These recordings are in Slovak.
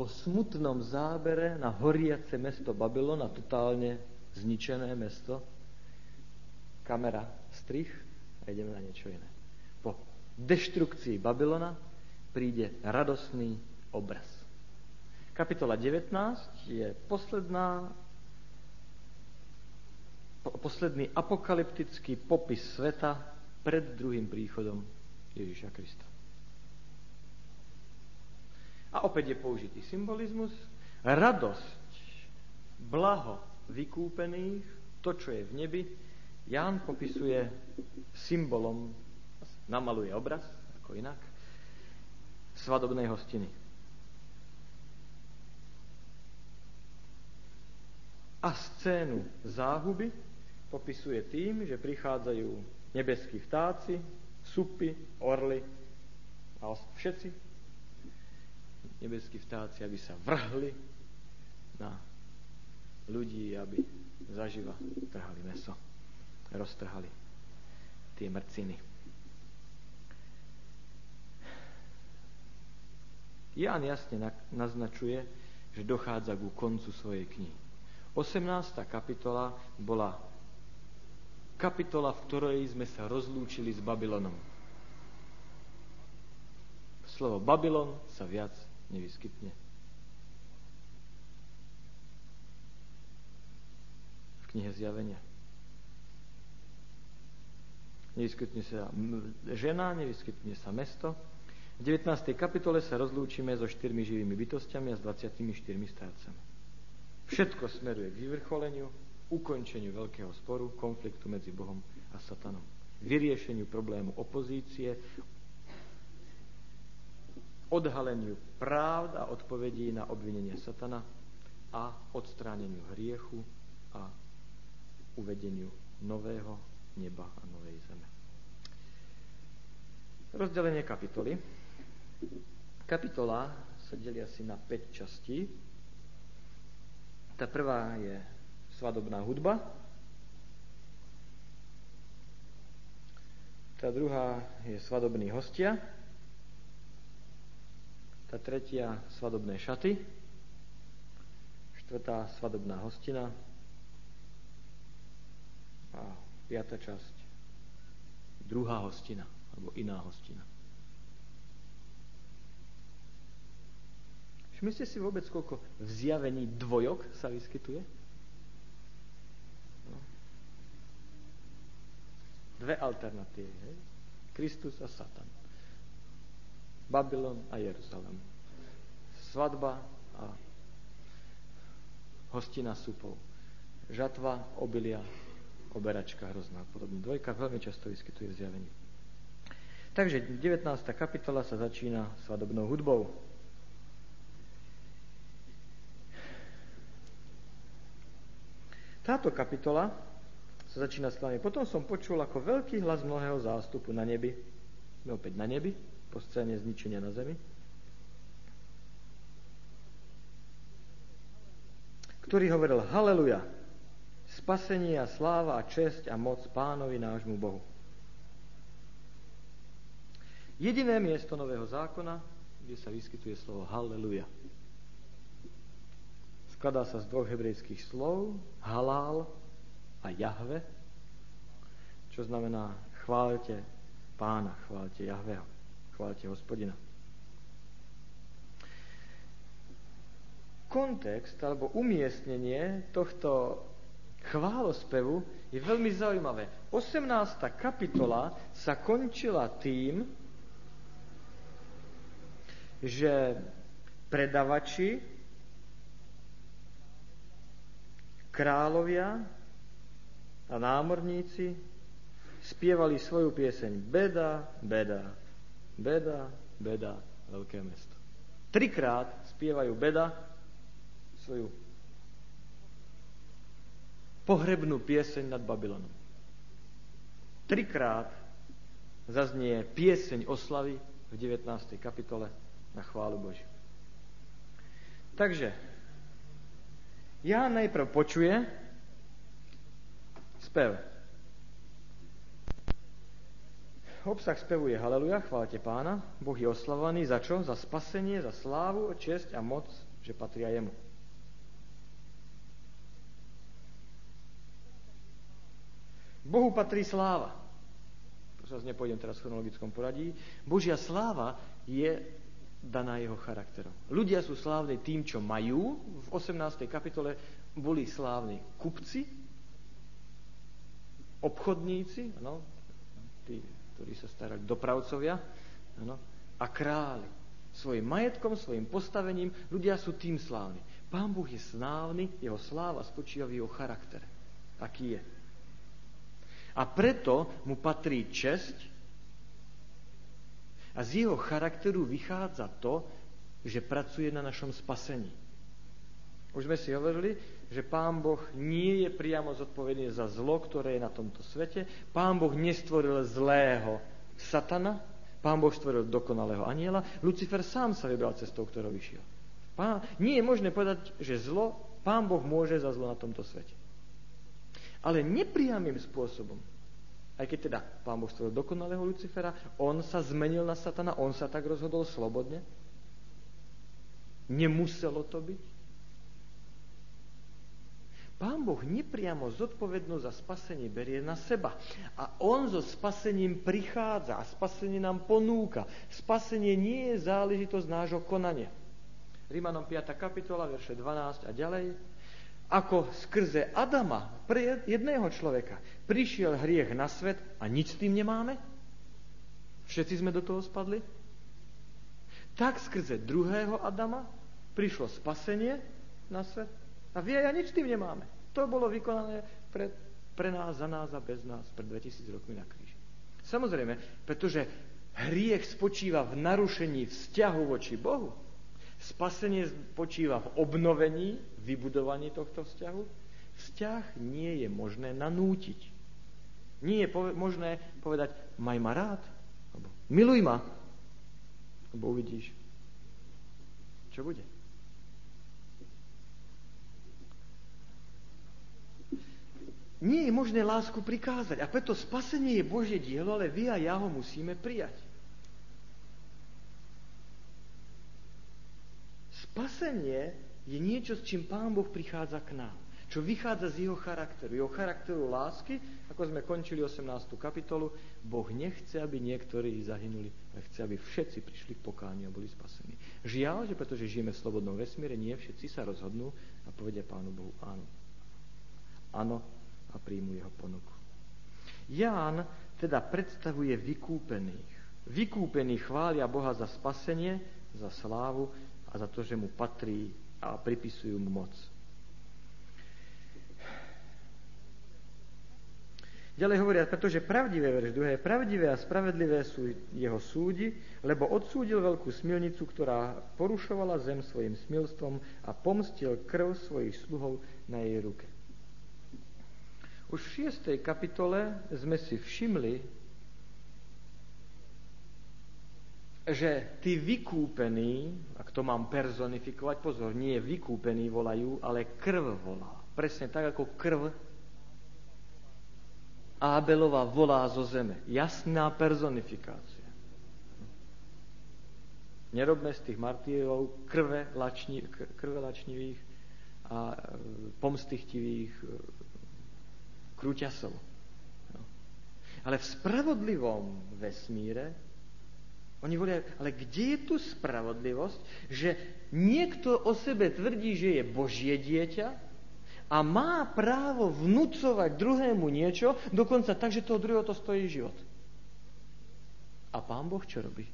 po smutnom zábere na horiace mesto Babylon, a totálne zničené mesto, kamera strich a ideme na niečo iné. Po deštrukcii Babylona príde radosný obraz. Kapitola 19 je posledná, posledný apokalyptický popis sveta pred druhým príchodom Ježíša Krista. A opäť je použitý symbolizmus. Radosť, blaho vykúpených, to, čo je v nebi, Ján popisuje symbolom, namaluje obraz, ako inak, svadobnej hostiny. A scénu záhuby popisuje tým, že prichádzajú nebeskí vtáci, supy, orly a všetci nebeskí vtáci, aby sa vrhli na ľudí, aby zaživa trhali meso, roztrhali tie mrciny. Ján jasne naznačuje, že dochádza ku koncu svojej knihy. 18. kapitola bola kapitola, v ktorej sme sa rozlúčili s Babylonom. Slovo Babylon sa viac nevyskytne. V knihe Zjavenia. Nevyskytne sa žena, nevyskytne sa mesto. V 19. kapitole sa rozlúčime so štyrmi živými bytostiami a s 24 starcami. Všetko smeruje k vyvrcholeniu, ukončeniu veľkého sporu, konfliktu medzi Bohom a Satanom. Vyriešeniu problému opozície, odhaleniu právd a odpovedí na obvinenie Satana a odstráneniu hriechu a uvedeniu nového neba a novej zeme. Rozdelenie kapitoly. Kapitola sa delí asi na 5 častí. Tá prvá je svadobná hudba. Tá druhá je svadobný hostia. Tá tretia svadobné šaty. Štvrtá svadobná hostina. A piata časť druhá hostina, alebo iná hostina. Všimli si vôbec, koľko v zjavení dvojok sa vyskytuje? No. Dve alternatívy. Hej? Kristus a Satan. Babylon a Jeruzalem. Svadba a hostina supov. Žatva, obilia, oberačka hrozná podobne. Dvojka veľmi často vyskytuje v zjavení. Takže 19. kapitola sa začína svadobnou hudbou. Táto kapitola sa začína slovami. Potom som počul ako veľký hlas mnohého zástupu na nebi, sme opäť na nebi, po scéne zničenia na zemi, ktorý hovoril Haleluja, spasenie a sláva a česť a moc pánovi nášmu Bohu. Jediné miesto Nového zákona, kde sa vyskytuje slovo Haleluja. Skladá sa z dvoch hebrejských slov, halál a jahve, čo znamená chválte pána, chválte Jahveho. Chválte hospodina. Kontext alebo umiestnenie tohto chválospevu je veľmi zaujímavé. 18. kapitola sa končila tým, že predavači, kráľovia a námorníci spievali svoju pieseň Beda, beda, Beda, beda, veľké mesto. Trikrát spievajú beda svoju pohrebnú pieseň nad Babylonom. Trikrát zaznie pieseň oslavy v 19. kapitole na chválu Božiu. Takže, ja najprv počuje spev. Obsah spevu je Haleluja, chválte pána. Boh je oslavovaný za čo? Za spasenie, za slávu, česť a moc že patria jemu. Bohu patrí sláva. Prosím nepôjdem teraz v chronologickom poradí. Božia sláva je daná jeho charakterom. Ľudia sú slávni tým, čo majú. V 18. kapitole boli slávni kupci, obchodníci, ano, tí, ktorí sa starali, dopravcovia ano, a králi. Svojim majetkom, svojim postavením ľudia sú tým slávni. Pán Boh je slávny, jeho sláva spočíva v jeho charaktere. Aký je. A preto mu patrí česť a z jeho charakteru vychádza to, že pracuje na našom spasení. Už sme si hovorili, že Pán Boh nie je priamo zodpovedný za zlo, ktoré je na tomto svete. Pán Boh nestvoril zlého satana, Pán Boh stvoril dokonalého aniela. Lucifer sám sa vybral cestou, ktorou vyšiel. Pán, nie je možné povedať, že zlo, Pán Boh môže za zlo na tomto svete. Ale nepriamým spôsobom. Aj keď teda Pán Boh stvoril dokonalého Lucifera, on sa zmenil na satana, on sa tak rozhodol slobodne. Nemuselo to byť. Pán Boh nepriamo zodpovednosť za spasenie berie na seba. A On so spasením prichádza a spasenie nám ponúka. Spasenie nie je záležitosť nášho konania. Rímanom 5. kapitola, verše 12 a ďalej. Ako skrze Adama, pre jedného človeka, prišiel hriech na svet a nič s tým nemáme? Všetci sme do toho spadli? Tak skrze druhého Adama prišlo spasenie na svet a vy a ja nič tým nemáme. To bolo vykonané pre, pre nás, za nás a bez nás pred 2000 rokmi na kríži. Samozrejme, pretože hriech spočíva v narušení vzťahu voči Bohu. Spasenie spočíva v obnovení, vybudovaní tohto vzťahu. Vzťah nie je možné nanútiť. Nie je pove- možné povedať, maj ma rád, alebo miluj ma, lebo uvidíš, čo bude. Nie je možné lásku prikázať. A preto spasenie je Božie dielo, ale vy a ja ho musíme prijať. Spasenie je niečo, s čím Pán Boh prichádza k nám. Čo vychádza z jeho charakteru. Jeho charakteru lásky, ako sme končili 18. kapitolu, Boh nechce, aby niektorí zahynuli, ale chce, aby všetci prišli k pokániu a boli spasení. Žiaľ, že pretože žijeme v slobodnom vesmíre, nie všetci sa rozhodnú a povedia Pánu Bohu áno. Áno, a príjmu jeho ponuku. Ján teda predstavuje vykúpených. Vykúpení chvália Boha za spasenie, za slávu a za to, že mu patrí a pripisujú mu moc. Ďalej hovoria, pretože pravdivé, verš druhé, pravdivé a spravedlivé sú jeho súdi, lebo odsúdil veľkú smilnicu, ktorá porušovala zem svojim smilstvom a pomstil krv svojich sluhov na jej ruke. Už v 6. kapitole sme si všimli, že tí vykúpení, ak to mám personifikovať, pozor, nie vykúpení volajú, ale krv volá. Presne tak, ako krv Ábelova volá zo zeme. Jasná personifikácia. Nerobme z tých martírov krve, lační, krve lačnivých a e, pomstychtivých krúťasov. No. Ale v spravodlivom vesmíre oni volia, ale kde je tu spravodlivosť, že niekto o sebe tvrdí, že je Božie dieťa a má právo vnúcovať druhému niečo, dokonca tak, že toho druhého to stojí život. A pán Boh čo robí?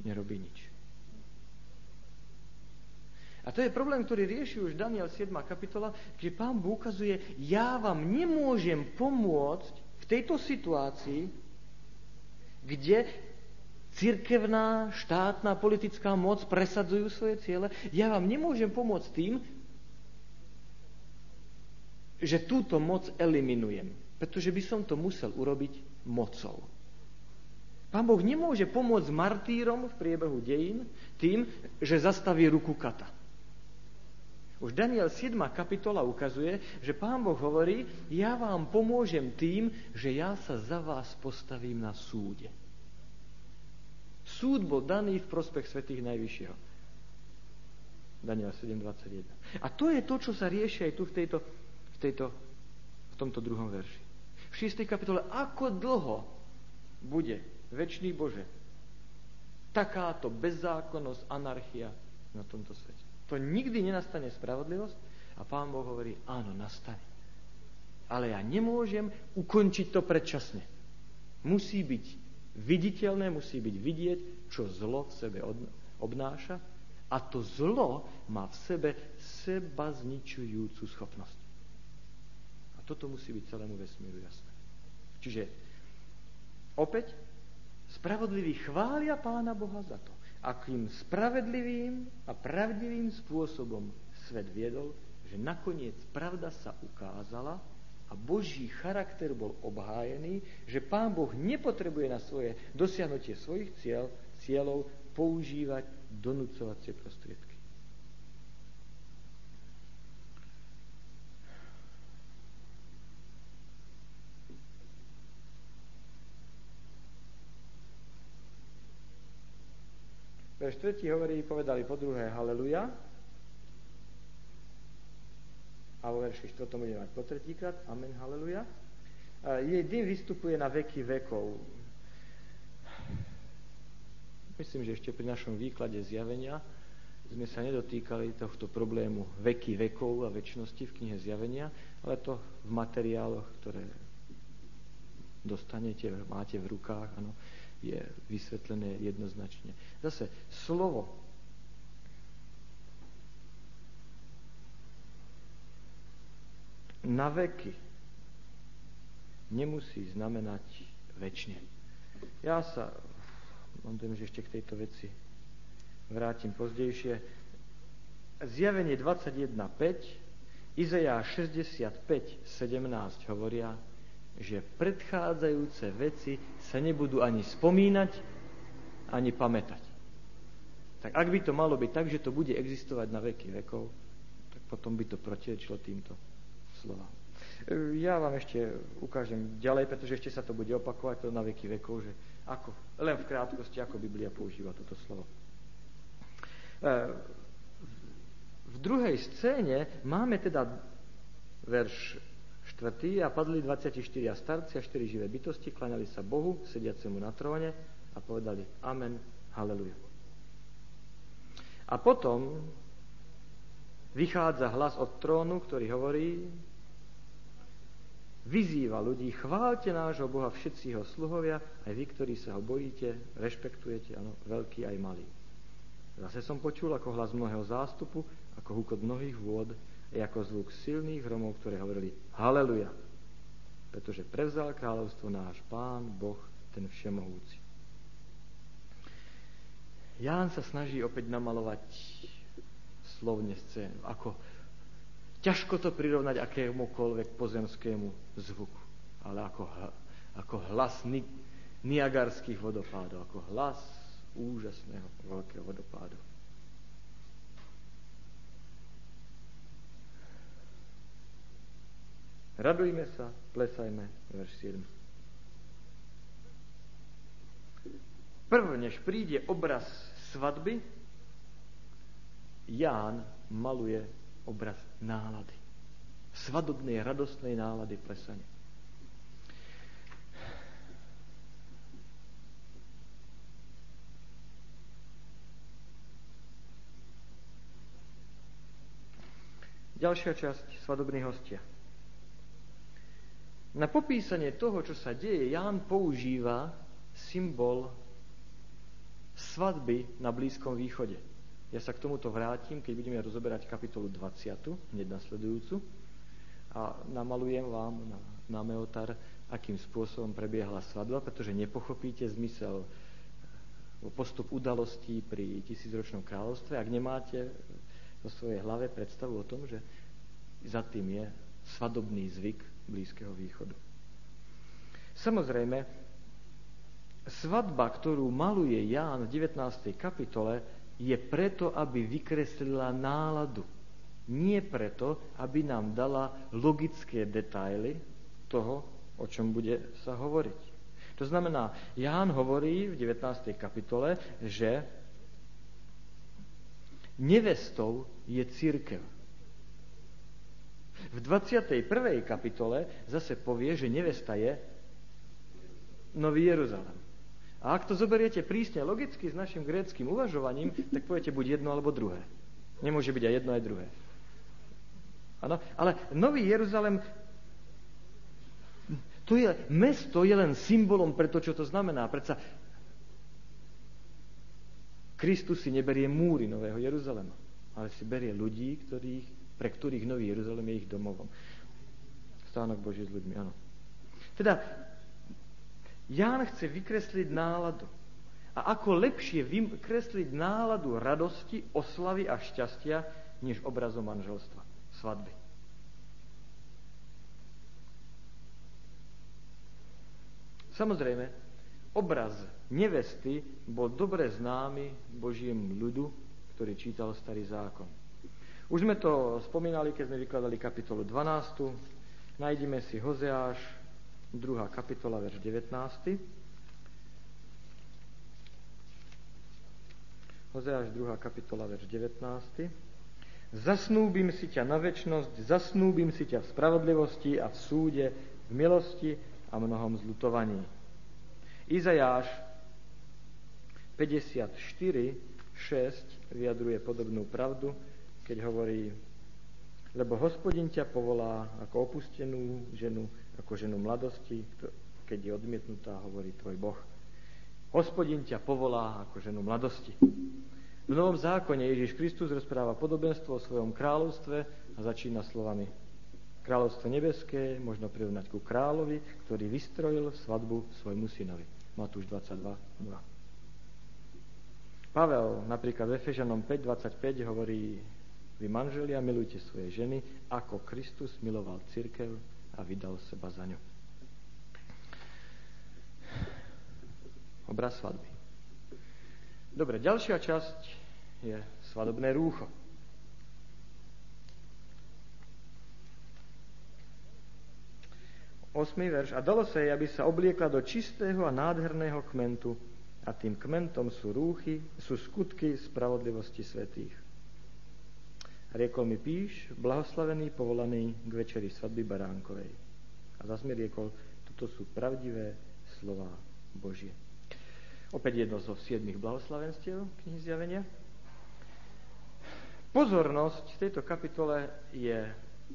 Nerobí nič. A to je problém, ktorý rieši už Daniel 7. kapitola, že pán Boh ukazuje, ja vám nemôžem pomôcť v tejto situácii, kde cirkevná, štátna, politická moc presadzujú svoje ciele. Ja vám nemôžem pomôcť tým, že túto moc eliminujem, pretože by som to musel urobiť mocou. Pán Boh nemôže pomôcť martýrom v priebehu dejín tým, že zastaví ruku kata. Už Daniel 7. kapitola ukazuje, že Pán Boh hovorí, ja vám pomôžem tým, že ja sa za vás postavím na súde. Súd bol daný v prospech svetých Najvyššieho. Daniela 7.21. A to je to, čo sa rieši aj tu v, tejto, v, tejto, v tomto druhom verši. V 6. kapitole, ako dlho bude väčší Bože takáto bezzákonnosť, anarchia na tomto svete. To nikdy nenastane spravodlivosť a Pán Boh hovorí, áno, nastane. Ale ja nemôžem ukončiť to predčasne. Musí byť viditeľné, musí byť vidieť, čo zlo v sebe obnáša a to zlo má v sebe seba zničujúcu schopnosť. A toto musí byť celému vesmíru jasné. Čiže opäť spravodliví chvália Pána Boha za to, akým spravedlivým a pravdivým spôsobom svet viedol, že nakoniec pravda sa ukázala a Boží charakter bol obhájený, že Pán Boh nepotrebuje na svoje dosiahnutie svojich cieľ, cieľov používať donúcovacie prostriedky. Verš 3 hovorí, povedali po druhé haleluja. A vo verši 4 budeme mať po tretíkrát, amen, haleluja. Jej dým vystupuje na veky vekov. Myslím, že ešte pri našom výklade zjavenia sme sa nedotýkali tohto problému veky vekov a väčšnosti v knihe zjavenia, ale to v materiáloch, ktoré dostanete, máte v rukách, ano, je vysvetlené jednoznačne. Zase slovo na veky nemusí znamenať väčšine. Ja sa Mám dojem, že ešte k tejto veci vrátim pozdejšie. Zjavenie 21.5, Izaja 65.17 hovoria, že predchádzajúce veci sa nebudú ani spomínať, ani pamätať. Tak ak by to malo byť tak, že to bude existovať na veky vekov, tak potom by to protirečilo týmto slovám. Ja vám ešte ukážem ďalej, pretože ešte sa to bude opakovať to na veky vekov, že ako, len v krátkosti, ako Biblia používa toto slovo. E, v druhej scéne máme teda verš 4. a padli 24 a starci a 4 živé bytosti, klaňali sa Bohu, sediacemu na tróne a povedali Amen, Haleluja. A potom vychádza hlas od trónu, ktorý hovorí, vyzýva ľudí, chválte nášho Boha všetci jeho sluhovia, aj vy, ktorí sa ho bojíte, rešpektujete, áno, veľký aj malý. Zase som počul ako hlas mnohého zástupu, ako húkot mnohých vôd, ako zvuk silných hromov, ktoré hovorili Haleluja, pretože prevzal kráľovstvo náš Pán, Boh, ten všemohúci. Ján sa snaží opäť namalovať slovne scénu, ako Ťažko to prirovnať akémukoľvek pozemskému zvuku, ale ako, ako hlas ni, niagarských vodopádov, ako hlas úžasného veľkého vodopádu. Radujme sa, plesajme, verš 7. Prv, než príde obraz svadby, Ján maluje obraz nálady. Svadobnej, radostnej nálady plesania. Ďalšia časť, svadobní hostia. Na popísanie toho, čo sa deje, Ján používa symbol svadby na Blízkom východe. Ja sa k tomuto vrátim, keď budeme rozoberať kapitolu 20, hneď nasledujúcu. A namalujem vám na, na meotar, akým spôsobom prebiehla svadba, pretože nepochopíte zmysel eh, postup udalostí pri tisícročnom kráľovstve, ak nemáte vo svojej hlave predstavu o tom, že za tým je svadobný zvyk Blízkeho východu. Samozrejme, svadba, ktorú maluje Ján v 19. kapitole, je preto, aby vykreslila náladu. Nie preto, aby nám dala logické detaily toho, o čom bude sa hovoriť. To znamená, Ján hovorí v 19. kapitole, že nevestou je církev. V 21. kapitole zase povie, že nevesta je Nový Jeruzalem. A ak to zoberiete prísne logicky s našim gréckým uvažovaním, tak poviete buď jedno alebo druhé. Nemôže byť aj jedno aj druhé. Ano? Ale Nový Jeruzalem to je, mesto je len symbolom pre to, čo to znamená. Predsa Kristus si neberie múry Nového Jeruzalema, ale si berie ľudí, ktorých, pre ktorých Nový Jeruzalem je ich domovom. Stánok Boží s ľuďmi, áno. Teda Ján chce vykresliť náladu. A ako lepšie vykresliť náladu radosti, oslavy a šťastia, než obrazom manželstva, svadby. Samozrejme, obraz nevesty bol dobre známy Božiemu ľudu, ktorý čítal Starý zákon. Už sme to spomínali, keď sme vykladali kapitolu 12. Nájdeme si Hozeáš, 2. kapitola, verš 19. Hozeáš 2. kapitola, verš 19. Zasnúbim si ťa na väčnosť, zasnúbim si ťa v spravodlivosti a v súde, v milosti a mnohom zlutovaní. Izajáš 54, 6 vyjadruje podobnú pravdu, keď hovorí, lebo hospodin ťa povolá ako opustenú ženu, ako ženu mladosti, keď je odmietnutá, hovorí tvoj Boh. Hospodin ťa povolá ako ženu mladosti. V Novom zákone Ježiš Kristus rozpráva podobenstvo o svojom kráľovstve a začína slovami Kráľovstvo nebeské možno prirovnať ku kráľovi, ktorý vystrojil svadbu svojmu synovi. Matúš 22, 2. Pavel napríklad v Efežanom 5.25 hovorí, vy manželia milujte svoje ženy, ako Kristus miloval církev a vydal seba za ňu. Obraz svadby. Dobre, ďalšia časť je svadobné rúcho. 8. verš. A dalo sa jej, aby sa obliekla do čistého a nádherného kmentu. A tým kmentom sú rúchy, sú skutky spravodlivosti svetých. Riekol mi píš, blahoslavený, povolaný k večeri svadby Baránkovej. A zas mi riekol, toto sú pravdivé slova Božie. Opäť jedno zo siedmých blahoslavenstiev knihy Zjavenia. Pozornosť v tejto kapitole je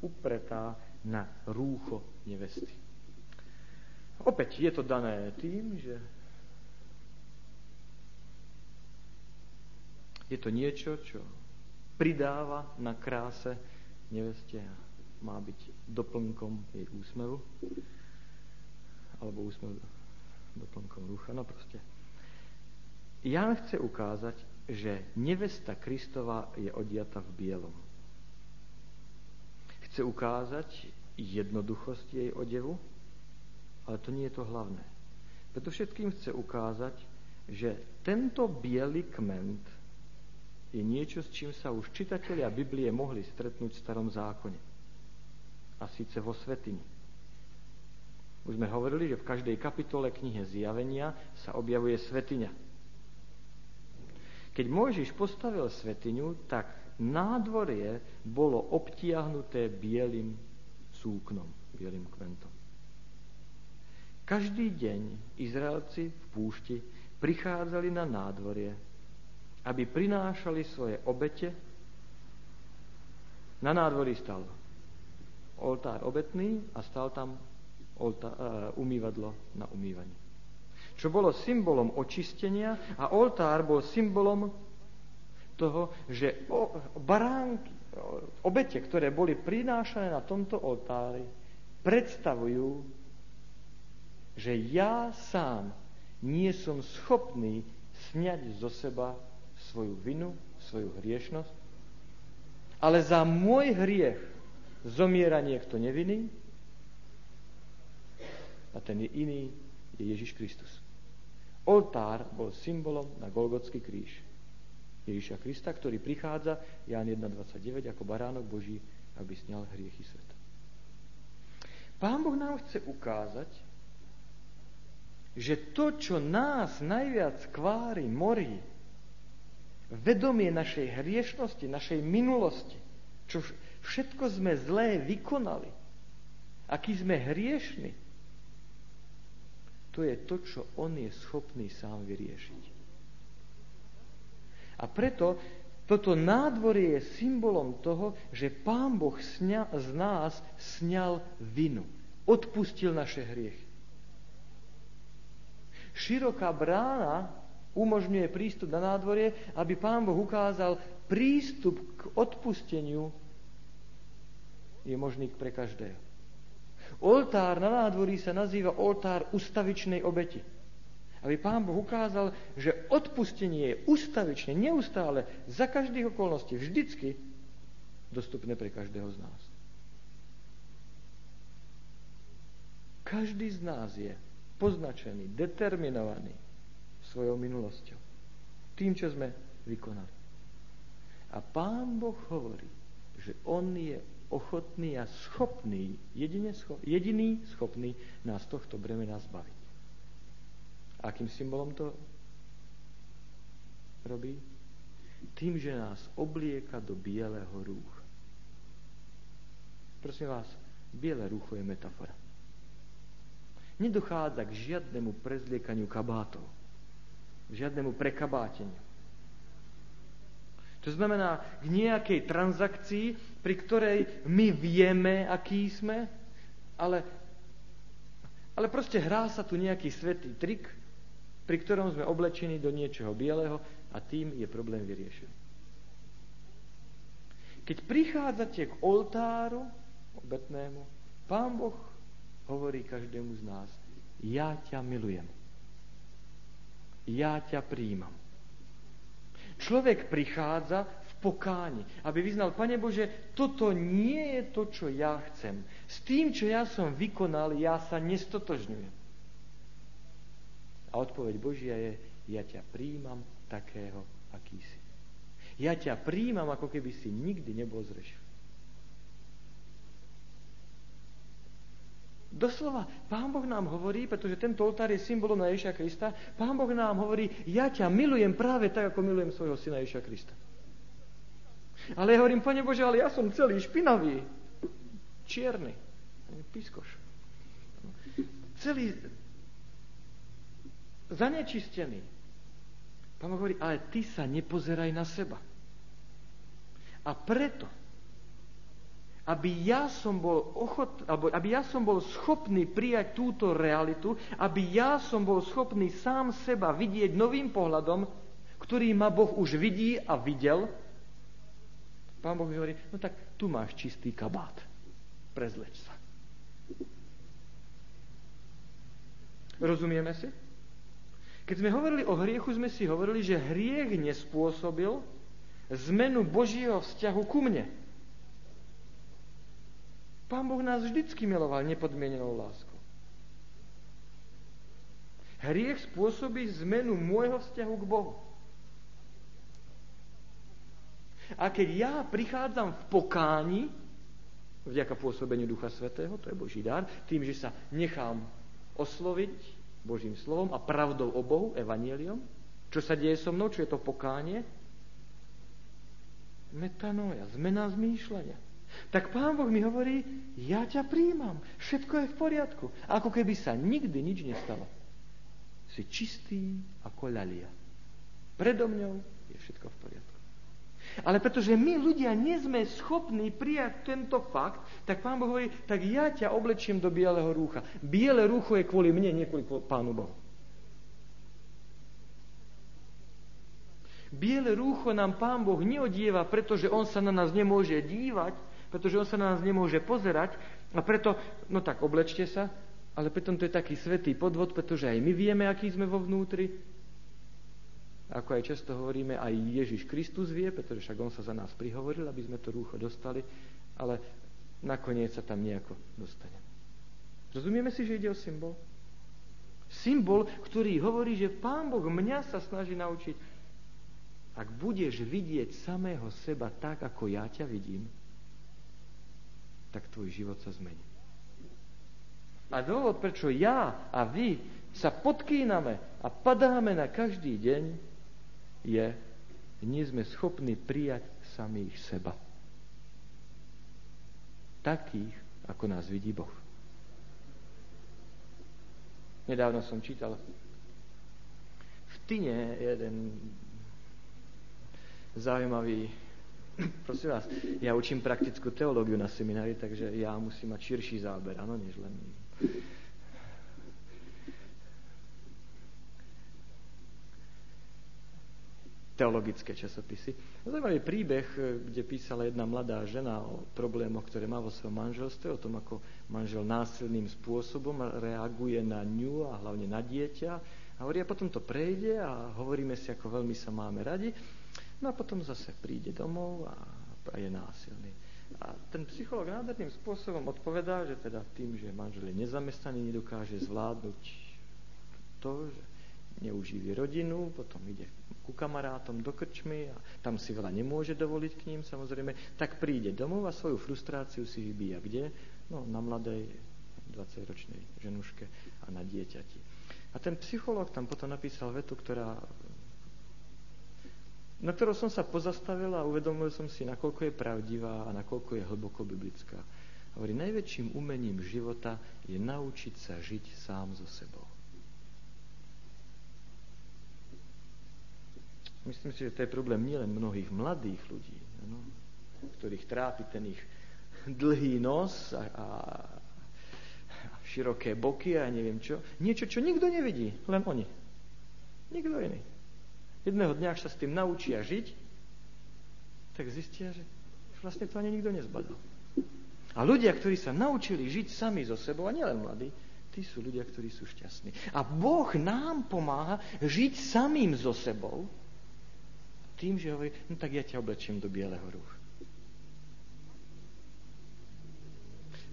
upretá na rúcho nevesty. Opäť je to dané tým, že je to niečo, čo pridáva na kráse neveste a má byť doplnkom jej úsmevu alebo úsmev doplnkom rucha. No proste. Jan chce ukázať, že nevesta Kristova je odiata v bielom. Chce ukázať jednoduchosť jej odevu, ale to nie je to hlavné. Preto všetkým chce ukázať, že tento biely kment je niečo, s čím sa už čitatelia Biblie mohli stretnúť v starom zákone. A síce vo svetini. Už sme hovorili, že v každej kapitole knihe Zjavenia sa objavuje svetiňa. Keď Mojžiš postavil svetiňu, tak nádvorie bolo obtiahnuté bielým súknom, bielým kmentom. Každý deň Izraelci v púšti prichádzali na nádvorie, aby prinášali svoje obete. Na nádvorí stal oltár obetný a stal tam oltár, uh, umývadlo na umývanie. Čo bolo symbolom očistenia a oltár bol symbolom toho, že baránky, obete, ktoré boli prinášané na tomto oltári, predstavujú že ja sám nie som schopný sňať zo seba svoju vinu, svoju hriešnosť, ale za môj hriech zomiera niekto nevinný a ten je iný, je Ježiš Kristus. Oltár bol symbolom na Golgotský kríž. Ježiša Krista, ktorý prichádza, Ján 1.29, ako baránok Boží, aby sňal hriechy sveta. Pán Boh nám chce ukázať, že to, čo nás najviac kvári, morí, vedomie našej hriešnosti, našej minulosti, čo všetko sme zlé vykonali, aký sme hriešni, to je to, čo on je schopný sám vyriešiť. A preto toto nádvorie je symbolom toho, že Pán Boh sňa, z nás sňal vinu. Odpustil naše hriechy. Široká brána umožňuje prístup na nádvorie, aby Pán Boh ukázal prístup k odpusteniu je možný pre každého. Oltár na nádvorí sa nazýva oltár ustavičnej obeti aby Pán Boh ukázal, že odpustenie je ustavične, neustále, za každých okolností, vždycky dostupné pre každého z nás. Každý z nás je poznačený, determinovaný svojou minulosťou. Tým, čo sme vykonali. A Pán Boh hovorí, že On je ochotný a schopný, jedine scho- jediný schopný nás tohto bremena zbaviť. Akým symbolom to robí? Tým, že nás oblieka do bieleho rúcha. Prosím vás, biele rúcho je metafora. Nedochádza k žiadnemu prezliekaniu kabátov, žiadnemu prekabáteniu. To znamená k nejakej transakcii, pri ktorej my vieme, aký sme, ale, ale proste hrá sa tu nejaký svetý trik, pri ktorom sme oblečení do niečoho bieleho a tým je problém vyriešený. Keď prichádzate k oltáru obetnému, Pán Boh hovorí každému z nás, ja ťa milujem. Ja ťa príjmam. Človek prichádza v pokáni, aby vyznal, Pane Bože, toto nie je to, čo ja chcem. S tým, čo ja som vykonal, ja sa nestotožňujem. A odpoveď Božia je, ja ťa príjmam takého, aký si. Ja ťa príjmam, ako keby si nikdy nebol zrešil. Doslova, Pán Boh nám hovorí, pretože tento oltár je symbolom na Ježiša Krista, Pán Boh nám hovorí, ja ťa milujem práve tak, ako milujem svojho syna Ježiša Krista. Ale ja hovorím, Pane Bože, ale ja som celý špinavý, čierny, piskoš. Celý, zanečistený. Pán hovorí, ale ty sa nepozeraj na seba. A preto, aby ja som bol ochot, alebo aby ja som bol schopný prijať túto realitu, aby ja som bol schopný sám seba vidieť novým pohľadom, ktorý ma Boh už vidí a videl, Pán Boh hovorí, no tak tu máš čistý kabát. Prezleč sa. Rozumieme si? Keď sme hovorili o hriechu, sme si hovorili, že hriech nespôsobil zmenu Božieho vzťahu ku mne. Pán Boh nás vždycky miloval nepodmienenou láskou. Hriech spôsobí zmenu môjho vzťahu k Bohu. A keď ja prichádzam v pokáni, vďaka pôsobeniu Ducha Svetého, to je Boží dar, tým, že sa nechám osloviť Božím slovom a pravdou o Bohu, evanieliom. Čo sa deje so mnou? Čo je to pokánie? Metanoja, zmena zmýšľania. Tak Pán Boh mi hovorí, ja ťa príjmam, všetko je v poriadku. Ako keby sa nikdy nič nestalo. Si čistý ako ľalia. Predo mňou je všetko v poriadku. Ale pretože my ľudia nie sme schopní prijať tento fakt, tak pán Boh hovorí, tak ja ťa oblečím do bieleho rúcha. Biele rúcho je kvôli mne, nie kvôli pánu Bohu. Biele rúcho nám pán Boh neodieva, pretože on sa na nás nemôže dívať, pretože on sa na nás nemôže pozerať a preto, no tak oblečte sa, ale pritom to je taký svetý podvod, pretože aj my vieme, aký sme vo vnútri, ako aj často hovoríme, aj Ježiš Kristus vie, pretože však On sa za nás prihovoril, aby sme to rúcho dostali, ale nakoniec sa tam nejako dostane. Rozumieme si, že ide o symbol? Symbol, ktorý hovorí, že Pán Boh mňa sa snaží naučiť, ak budeš vidieť samého seba tak, ako ja ťa vidím, tak tvoj život sa zmení. A dôvod, prečo ja a vy sa podkýname a padáme na každý deň, je, nie sme schopní prijať samých seba. Takých, ako nás vidí Boh. Nedávno som čítal v Tine jeden zaujímavý prosím vás, ja učím praktickú teológiu na seminári, takže ja musím mať širší záber, áno, než len teologické časopisy. Zaujímavý príbeh, e, kde písala jedna mladá žena o problémoch, ktoré má vo svojom manželstve, o tom, ako manžel násilným spôsobom reaguje na ňu a hlavne na dieťa. A hovorí, a potom to prejde a hovoríme si, ako veľmi sa máme radi. No a potom zase príde domov a, je násilný. A ten psycholog nádherným spôsobom odpovedá, že teda tým, že manžel je nezamestnaný, nedokáže zvládnuť to, že neuživí rodinu, potom ide ku kamarátom do krčmy a tam si veľa nemôže dovoliť k ním samozrejme, tak príde domov a svoju frustráciu si vybíja kde? No na mladej 20-ročnej ženuške a na dieťati. A ten psychológ tam potom napísal vetu, ktorá na ktorou som sa pozastavil a uvedomil som si, nakoľko je pravdivá a nakoľko je hlboko biblická. Hovorí, najväčším umením života je naučiť sa žiť sám so sebou. Myslím si, že to je problém nielen mnohých mladých ľudí, ano, ktorých trápi ten ich dlhý nos a, a, a široké boky a neviem čo. Niečo, čo nikto nevidí, len oni. Nikto iný. Jedného dňa, ak sa s tým naučia žiť, tak zistia, že vlastne to ani nikto nezbadal. A ľudia, ktorí sa naučili žiť sami so sebou, a nielen mladí, tí sú ľudia, ktorí sú šťastní. A Boh nám pomáha žiť samým so sebou, tým, že hovorí, no tak ja ťa oblečím do bieleho rúcha.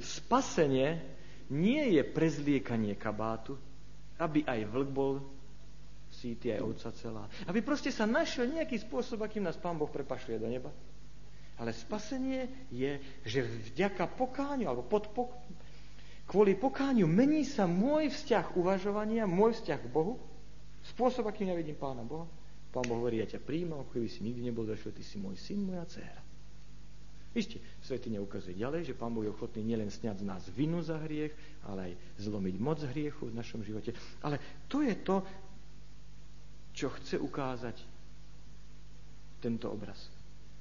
Spasenie nie je prezliekanie kabátu, aby aj vlk bol síty, aj ovca celá. Aby proste sa našiel nejaký spôsob, akým nás Pán Boh prepašuje do neba. Ale spasenie je, že vďaka pokáňu, alebo pod pok- kvôli pokáňu mení sa môj vzťah uvažovania, môj vzťah k Bohu, spôsob, akým ja vidím Pána Boha. Pán Boh hovorí, ja ťa príjmam, keby si nikdy nebol zašiel, ty si môj syn, moja dcéra. Isté, svety neukazuje ďalej, že Pán Boh je ochotný nielen sňať z nás vinu za hriech, ale aj zlomiť moc hriechu v našom živote. Ale to je to, čo chce ukázať tento obraz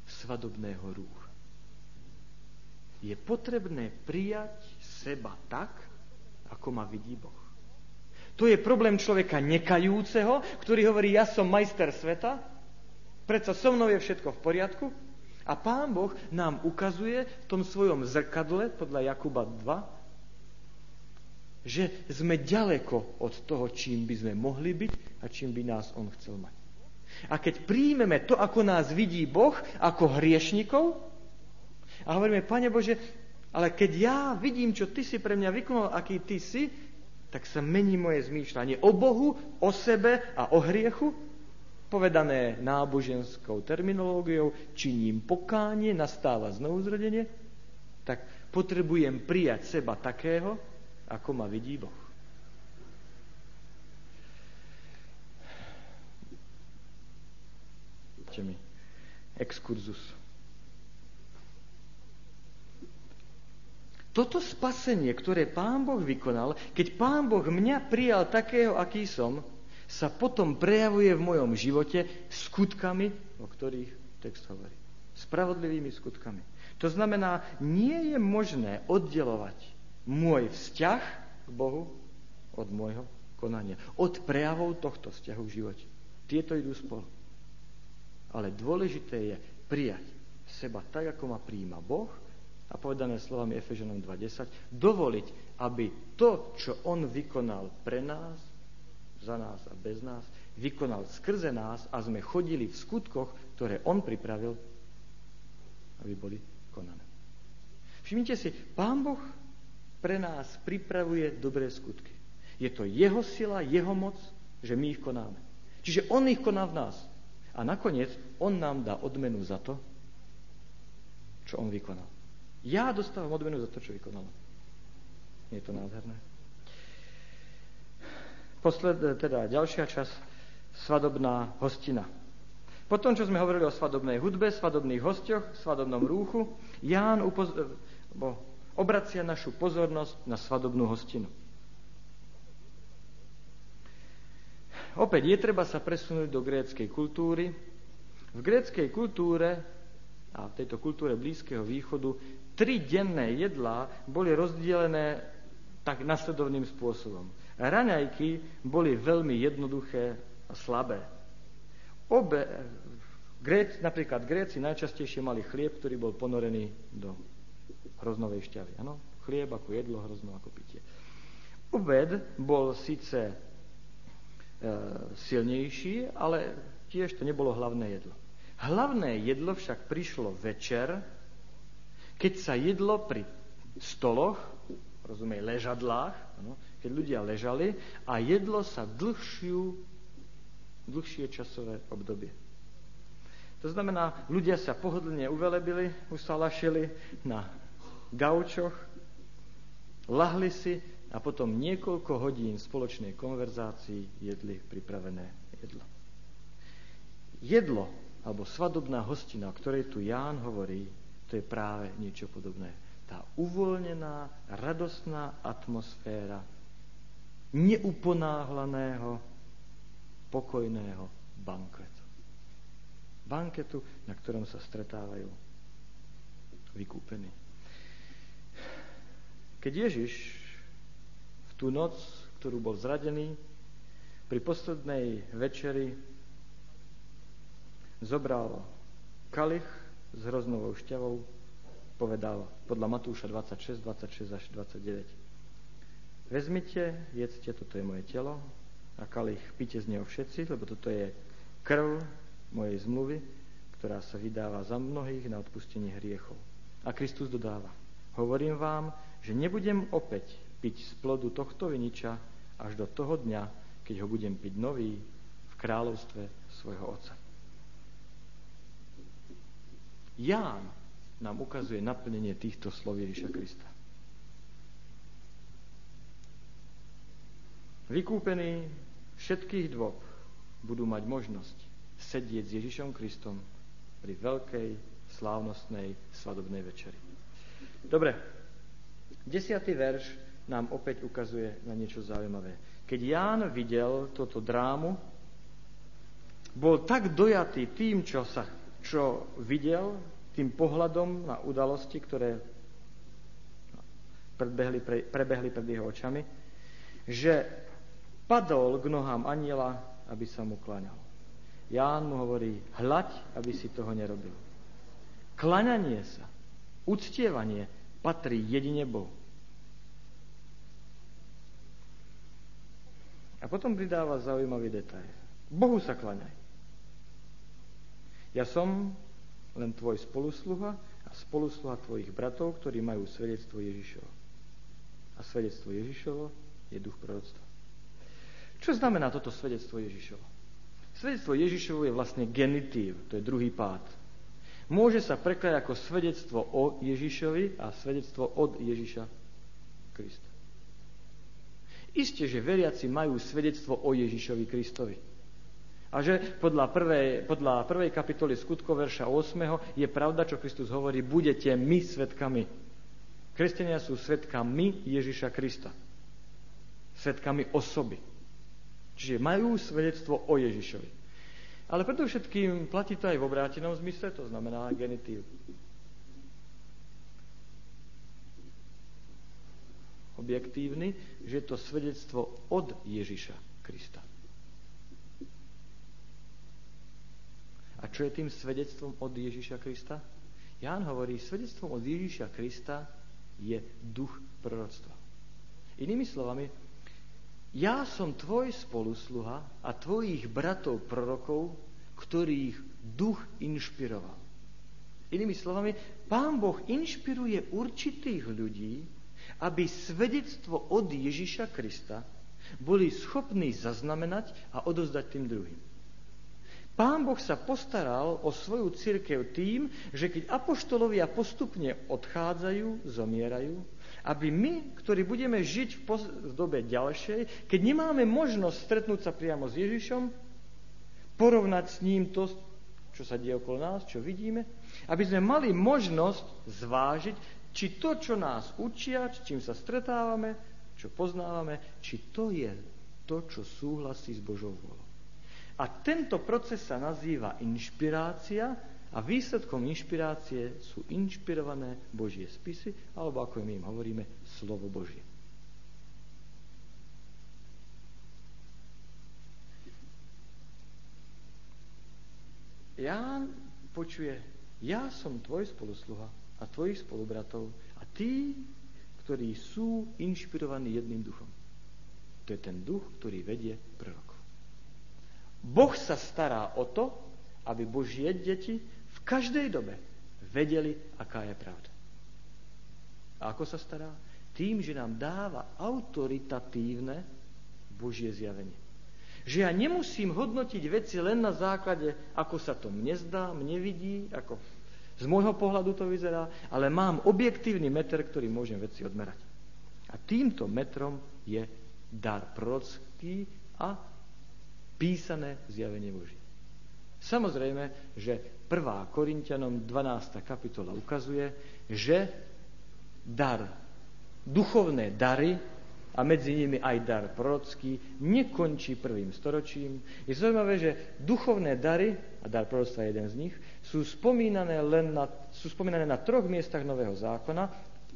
svadobného rúcha. Je potrebné prijať seba tak, ako ma vidí Boh. To je problém človeka nekajúceho, ktorý hovorí, ja som majster sveta, predsa so mnou je všetko v poriadku. A Pán Boh nám ukazuje v tom svojom zrkadle, podľa Jakuba 2, že sme ďaleko od toho, čím by sme mohli byť a čím by nás On chcel mať. A keď príjmeme to, ako nás vidí Boh, ako hriešnikov, a hovoríme, Pane Bože, ale keď ja vidím, čo Ty si pre mňa vykonal, aký Ty si, tak sa mení moje zmýšľanie o Bohu, o sebe a o hriechu, povedané náboženskou terminológiou, činím pokánie, nastáva znovuzrodenie, tak potrebujem prijať seba takého, ako ma vidí Boh. Mi exkurzus. Toto spasenie, ktoré Pán Boh vykonal, keď Pán Boh mňa prijal takého, aký som, sa potom prejavuje v mojom živote skutkami, o ktorých text hovorí. Spravodlivými skutkami. To znamená, nie je možné oddelovať môj vzťah k Bohu od môjho konania. Od prejavov tohto vzťahu v živote. Tieto idú spolu. Ale dôležité je prijať seba tak, ako ma príjima Boh a povedané slovami Efeženom 2.10, dovoliť, aby to, čo on vykonal pre nás, za nás a bez nás, vykonal skrze nás a sme chodili v skutkoch, ktoré on pripravil, aby boli konané. Všimnite si, Pán Boh pre nás pripravuje dobré skutky. Je to jeho sila, jeho moc, že my ich konáme. Čiže on ich koná v nás. A nakoniec on nám dá odmenu za to, čo on vykonal. Ja dostávam odmenu za to, čo vykonala. Je to nádherné. Posled, teda ďalšia časť, svadobná hostina. Potom, čo sme hovorili o svadobnej hudbe, svadobných hostioch, svadobnom rúchu, Ján upoz- obracia našu pozornosť na svadobnú hostinu. Opäť je treba sa presunúť do gréckej kultúry. V gréckej kultúre a v tejto kultúre Blízkeho východu tri denné jedlá boli rozdelené tak nasledovným spôsobom. Raňajky boli veľmi jednoduché a slabé. Obe, Gréci, napríklad Gréci najčastejšie mali chlieb, ktorý bol ponorený do hroznovej šťavy. Ano? Chlieb ako jedlo, hrozno ako pitie. Obed bol síce silnejší, ale tiež to nebolo hlavné jedlo. Hlavné jedlo však prišlo večer, keď sa jedlo pri stoloch, rozumej, ležadlách, ano, keď ľudia ležali a jedlo sa dlhšiu dlhšie časové obdobie. To znamená, ľudia sa pohodlne uvelebili, usalašili na gaučoch, lahli si a potom niekoľko hodín spoločnej konverzácii jedli pripravené jedlo. Jedlo, alebo svadobná hostina, o ktorej tu Ján hovorí, to je práve niečo podobné. Tá uvoľnená, radostná atmosféra neuponáhlaného pokojného banketu. Banketu, na ktorom sa stretávajú vykúpení. Keď Ježiš tú noc, ktorú bol zradený, pri poslednej večeri zobral kalich s hroznovou šťavou, povedal podľa Matúša 26, 26 až 29. Vezmite, jedzte, toto je moje telo, a kalich pite z neho všetci, lebo toto je krv mojej zmluvy, ktorá sa vydáva za mnohých na odpustenie hriechov. A Kristus dodáva, hovorím vám, že nebudem opäť piť z plodu tohto viniča až do toho dňa, keď ho budem piť nový v kráľovstve svojho Otca. Ján nám ukazuje naplnenie týchto slov Ježiša Krista. Vykúpený všetkých dvoch budú mať možnosť sedieť s Ježišom Kristom pri veľkej slávnostnej svadobnej večeri. Dobre, desiatý verš nám opäť ukazuje na niečo zaujímavé. Keď Ján videl toto drámu, bol tak dojatý tým, čo, sa, čo videl, tým pohľadom na udalosti, ktoré prebehli, pre, prebehli pred jeho očami, že padol k nohám aniela, aby sa mu klaňal. Ján mu hovorí, hľaď, aby si toho nerobil. Klaňanie sa, uctievanie patrí jedine Bohu. A potom pridáva zaujímavý detail. Bohu sa klaňaj. Ja som len tvoj spolusluha a spolusluha tvojich bratov, ktorí majú svedectvo Ježišovo. A svedectvo Ježišovo je duch proroctva. Čo znamená toto svedectvo Ježišovo? Svedectvo Ježišovo je vlastne genitív, to je druhý pád. Môže sa prekladať ako svedectvo o Ježišovi a svedectvo od Ježiša Krista. Isté, že veriaci majú svedectvo o Ježišovi Kristovi. A že podľa prvej, podľa prvej kapitoly skutkov verša 8. je pravda, čo Kristus hovorí, budete my svetkami. Kresťania sú svetkami Ježiša Krista. Svetkami osoby. Čiže majú svedectvo o Ježišovi. Ale predovšetkým platí to aj v obrátenom zmysle, to znamená genitív. Objektívny, že je to svedectvo od Ježiša Krista. A čo je tým svedectvom od Ježiša Krista? Ján hovorí, svedectvom od Ježiša Krista je duch proroctva. Inými slovami, ja som tvoj spolusluha a tvojich bratov prorokov, ktorých duch inšpiroval. Inými slovami, Pán Boh inšpiruje určitých ľudí, aby svedectvo od Ježiša Krista boli schopní zaznamenať a odozdať tým druhým. Pán Boh sa postaral o svoju církev tým, že keď apoštolovia postupne odchádzajú, zomierajú, aby my, ktorí budeme žiť v, v dobe ďalšej, keď nemáme možnosť stretnúť sa priamo s Ježišom, porovnať s ním to, čo sa deje okolo nás, čo vidíme, aby sme mali možnosť zvážiť, či to, čo nás učia, či čím sa stretávame, čo poznávame, či to je to, čo súhlasí s Božou vôľou. A tento proces sa nazýva inšpirácia a výsledkom inšpirácie sú inšpirované Božie spisy, alebo ako my im hovoríme, slovo Božie. Ján počuje, ja som tvoj spolusluha a tvojich spolubratov a tí, ktorí sú inšpirovaní jedným duchom. To je ten duch, ktorý vedie prorokov. Boh sa stará o to, aby Božie deti v každej dobe vedeli, aká je pravda. A ako sa stará? Tým, že nám dáva autoritatívne Božie zjavenie. Že ja nemusím hodnotiť veci len na základe, ako sa to mne zdá, mne vidí, ako z môjho pohľadu to vyzerá, ale mám objektívny meter, ktorý môžem veci odmerať. A týmto metrom je dar prorocký a písané zjavenie Boží. Samozrejme, že 1. Korintianom 12. kapitola ukazuje, že dar, duchovné dary a medzi nimi aj dar prorocký, nekončí prvým storočím. Je zaujímavé, že duchovné dary, a dar proroctva je jeden z nich, sú spomínané, len na, sú spomínané na troch miestach Nového zákona,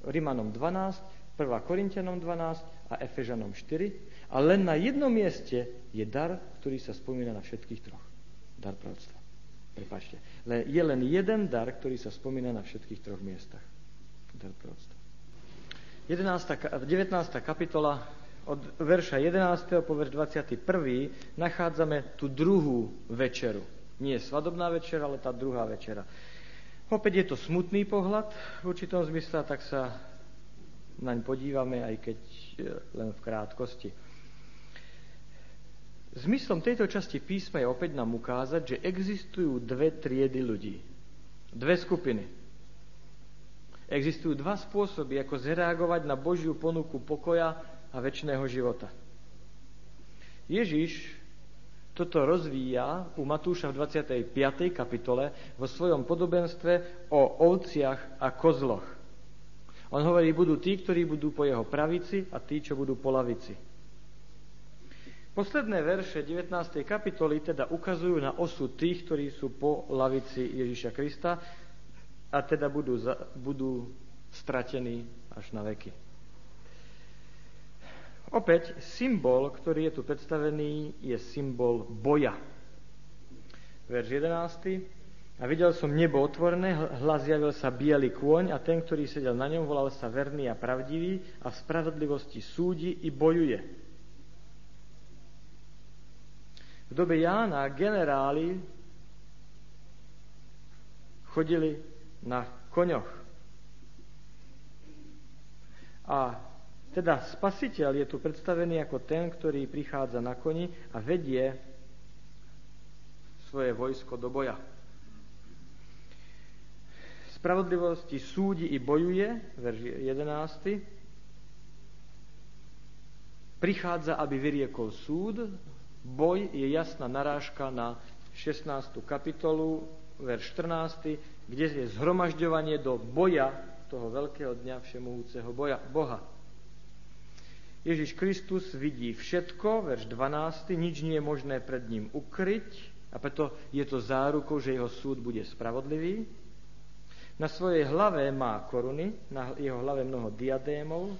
Rimanom 12, 1. Korintianom 12 a Efežanom 4. A len na jednom mieste je dar, ktorý sa spomína na všetkých troch. Dar proroctva. Prepačte. Je len jeden dar, ktorý sa spomína na všetkých troch miestach. Dar proroctva. 11, 19. kapitola od verša 11. po verš 21. nachádzame tú druhú večeru. Nie svadobná večera, ale tá druhá večera. Opäť je to smutný pohľad v určitom zmysle, tak sa naň podívame, aj keď e, len v krátkosti. Zmyslom tejto časti písma je opäť nám ukázať, že existujú dve triedy ľudí. Dve skupiny. Existujú dva spôsoby, ako zreagovať na Božiu ponuku pokoja a väčšného života. Ježiš toto rozvíja u Matúša v 25. kapitole vo svojom podobenstve o ovciach a kozloch. On hovorí, budú tí, ktorí budú po jeho pravici a tí, čo budú po lavici. Posledné verše 19. kapitoly teda ukazujú na osud tých, ktorí sú po lavici Ježiša Krista a teda budú, za, budú stratení až na veky. Opäť symbol, ktorý je tu predstavený, je symbol boja. Verš 11. A videl som nebo otvorené, hlas javil sa biely kôň a ten, ktorý sedel na ňom, volal sa verný a pravdivý a v spravodlivosti súdi i bojuje. V dobe Jána generáli chodili na koňoch. A teda spasiteľ je tu predstavený ako ten, ktorý prichádza na koni a vedie svoje vojsko do boja. Spravodlivosti súdi i bojuje, verš 11. Prichádza, aby vyriekol súd. Boj je jasná narážka na 16. kapitolu, verš 14 kde je zhromažďovanie do boja toho veľkého dňa všemohúceho boja, Boha. Ježiš Kristus vidí všetko, verš 12, nič nie je možné pred ním ukryť a preto je to zárukou, že jeho súd bude spravodlivý. Na svojej hlave má koruny, na jeho hlave mnoho diadémov,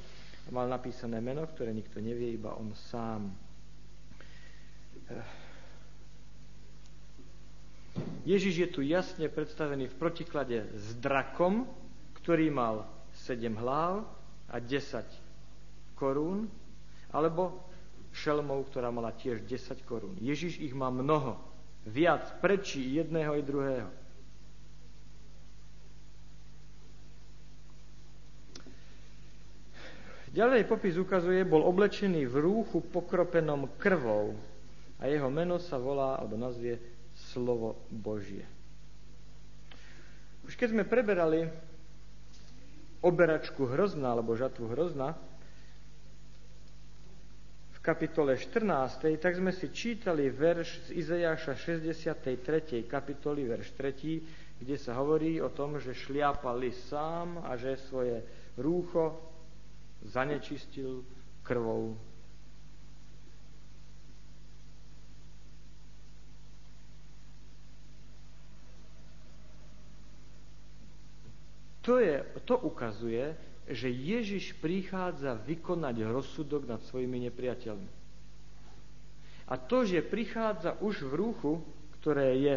mal napísané meno, ktoré nikto nevie, iba on sám. Ježiš je tu jasne predstavený v protiklade s drakom, ktorý mal 7 hlav a 10 korún, alebo šelmou, ktorá mala tiež 10 korún. Ježiš ich má mnoho, viac, prečí jedného i druhého. Ďalej popis ukazuje, bol oblečený v rúchu pokropenom krvou a jeho meno sa volá, alebo nazvie slovo Božie. Už keď sme preberali oberačku hrozna alebo žatvu hrozna, kapitole 14, tak sme si čítali verš z Izajaša 63. kapitoly, verš 3, kde sa hovorí o tom, že šliapali sám a že svoje rúcho zanečistil krvou To, je, to ukazuje, že Ježiš prichádza vykonať rozsudok nad svojimi nepriateľmi. A to, že prichádza už v rúchu, ktoré je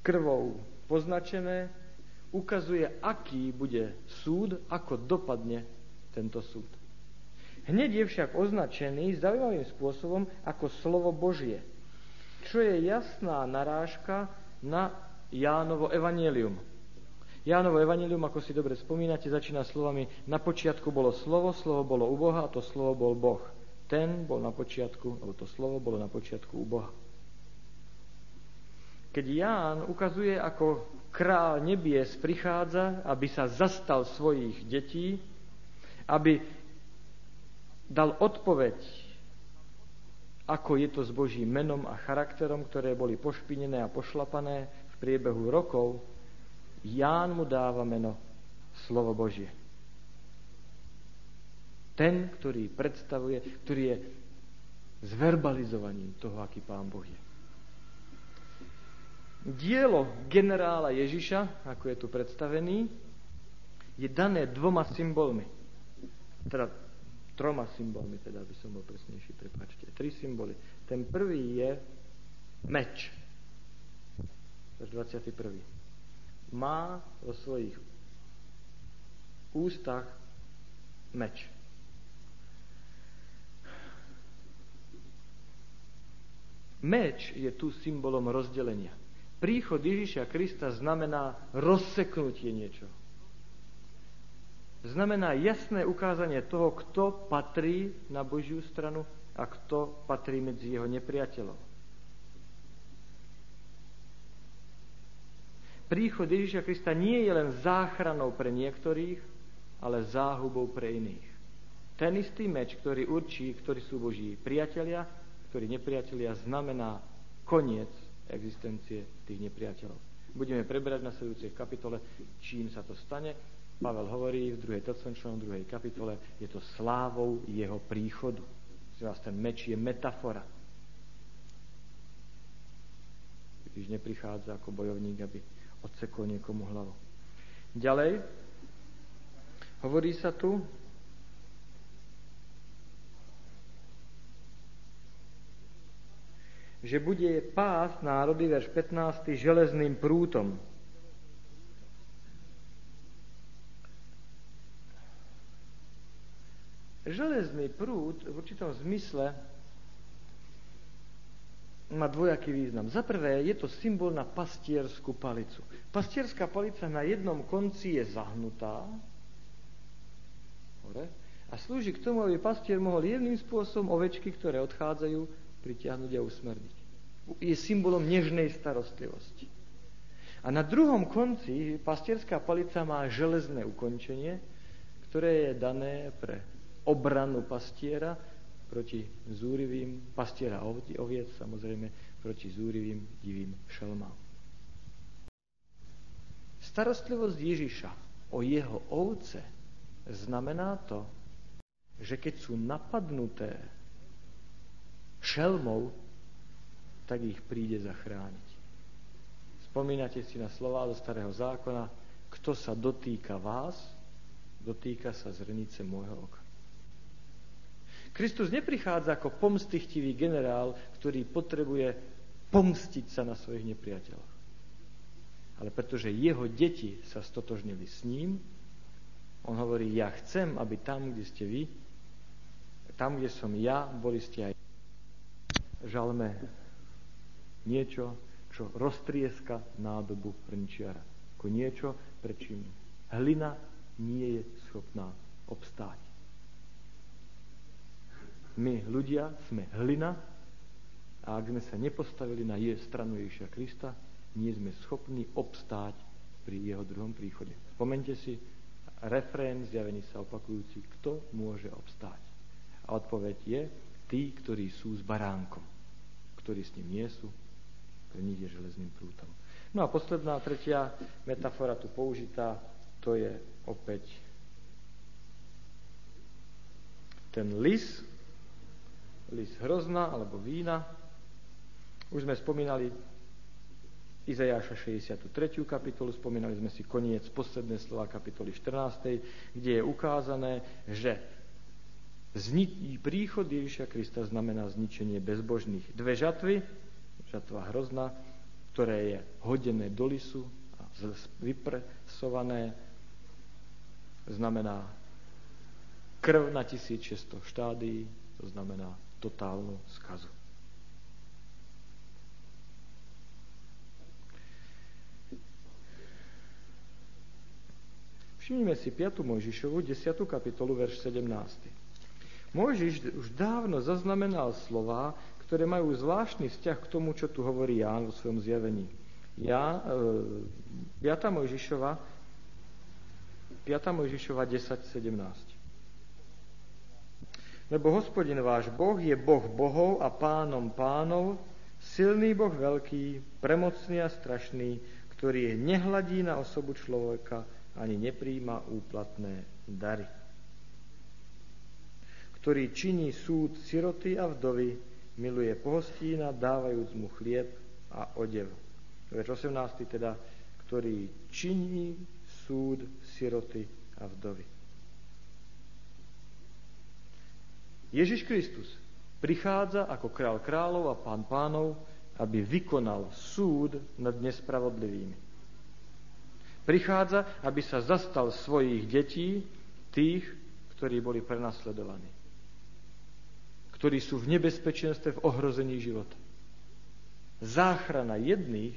krvou poznačené, ukazuje, aký bude súd, ako dopadne tento súd. Hneď je však označený zaujímavým spôsobom ako slovo Božie, čo je jasná narážka na Jánovo evanielium. Jánovo evanielium, ako si dobre spomínate, začína slovami na počiatku bolo slovo, slovo bolo u Boha a to slovo bol Boh. Ten bol na počiatku, alebo to slovo bolo na počiatku u Boha. Keď Ján ukazuje, ako král nebies prichádza, aby sa zastal svojich detí, aby dal odpoveď, ako je to s Božím menom a charakterom, ktoré boli pošpinené a pošlapané, v priebehu rokov, Ján mu dáva meno Slovo Božie. Ten, ktorý predstavuje, ktorý je zverbalizovaním toho, aký Pán Boh je. Dielo generála Ježiša, ako je tu predstavený, je dané dvoma symbolmi. Teda troma symbolmi, teda by som bol presnejší, prepáčte. Tri symboly. Ten prvý je meč verš 21. Má vo svojich ústach meč. Meč je tu symbolom rozdelenia. Príchod Ježiša Krista znamená rozseknutie niečo. Znamená jasné ukázanie toho, kto patrí na Božiu stranu a kto patrí medzi jeho nepriateľov. Príchod Ježiša Krista nie je len záchranou pre niektorých, ale záhubou pre iných. Ten istý meč, ktorý určí, ktorí sú Boží priatelia, ktorí nepriatelia, znamená koniec existencie tých nepriateľov. Budeme preberať na sledujúcej kapitole, čím sa to stane. Pavel hovorí v 2. Tesaloničanom, 2. kapitole, je to slávou jeho príchodu. Vás ten meč je metafora. Když neprichádza ako bojovník, aby odsekol niekomu hlavu. Ďalej, hovorí sa tu, že bude pás národy, verš 15, železným prútom. Železný prút v určitom zmysle má dvojaký význam. Za prvé je to symbol na pastierskú palicu. Pastierská palica na jednom konci je zahnutá hore, a slúži k tomu, aby pastier mohol jedným spôsobom ovečky, ktoré odchádzajú, pritiahnuť a usmerniť. Je symbolom nežnej starostlivosti. A na druhom konci pastierská palica má železné ukončenie, ktoré je dané pre obranu pastiera proti zúrivým, pastiera oviec, samozrejme, proti zúrivým, divým šelmám. Starostlivosť Ježiša o jeho ovce znamená to, že keď sú napadnuté šelmou, tak ich príde zachrániť. Spomínate si na slova zo starého zákona, kto sa dotýka vás, dotýka sa zrnice môjho oka. Kristus neprichádza ako pomstichtivý generál, ktorý potrebuje pomstiť sa na svojich nepriateľoch. Ale pretože jeho deti sa stotožnili s ním, on hovorí, ja chcem, aby tam, kde ste vy, tam, kde som ja, boli ste aj žalme niečo, čo roztrieska nádobu hrnčiara. Ako niečo, prečím hlina nie je schopná obstáť. My, ľudia, sme hlina a ak sme sa nepostavili na je stranu Ježiša Krista, nie sme schopní obstáť pri jeho druhom príchode. Spomente si refrén zjavení sa opakujúci, kto môže obstáť. A odpoveď je, tí, ktorí sú s baránkom, ktorí s ním nie sú, pre nich je železným prútom. No a posledná, tretia metafora tu použitá, to je opäť ten lis, lis hrozna alebo vína. Už sme spomínali Izajáša 63. kapitolu, spomínali sme si koniec, posledné slova kapitoly 14., kde je ukázané, že zni- príchod Ježiša Krista znamená zničenie bezbožných. Dve žatvy, žatva hrozná, ktoré je hodené do lisu a vypresované, znamená krv na 1600 štádií, to znamená totálnu skazu. Všimnime si 5. Mojžišovu, 10. kapitolu, verš 17. Mojžiš už dávno zaznamenal slova, ktoré majú zvláštny vzťah k tomu, čo tu hovorí Ján vo svojom zjavení. Ja, e, 5. Mojžišova, 5. Mojžišova 10, 17. Lebo hospodin váš Boh je Boh bohov a pánom pánov, silný Boh veľký, premocný a strašný, ktorý nehladí na osobu človeka, ani nepríjma úplatné dary. Ktorý činí súd siroty a vdovy, miluje pohostína, dávajúc mu chlieb a odev. Verš 18. teda, ktorý činí súd siroty a vdovy. Ježiš Kristus prichádza ako král kráľov a pán pánov, aby vykonal súd nad nespravodlivými. Prichádza, aby sa zastal svojich detí, tých, ktorí boli prenasledovaní. Ktorí sú v nebezpečenstve, v ohrození života. Záchrana jedných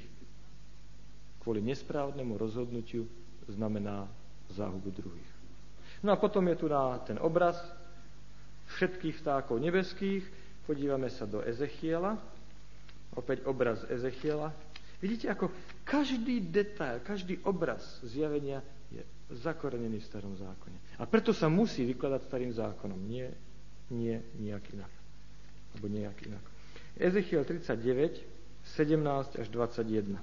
kvôli nesprávnemu rozhodnutiu znamená záhubu druhých. No a potom je tu na ten obraz všetkých vtákov nebeských. Podívame sa do Ezechiela. Opäť obraz Ezechiela. Vidíte, ako každý detail, každý obraz zjavenia je zakorenený v starom zákone. A preto sa musí vykladať starým zákonom, nie, nie nejak inak. Alebo nejak inak. Ezechiel 39, 17 až 21.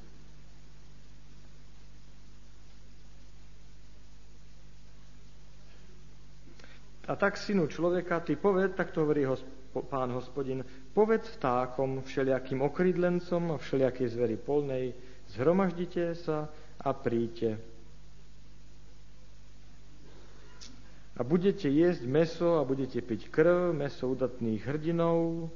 A tak, synu človeka, ty poved, tak to hovorí pán hospodin, poved vtákom, všelijakým okrydlencom a všelijakej zveri polnej, zhromaždite sa a príďte. A budete jesť meso a budete piť krv, meso udatných hrdinov,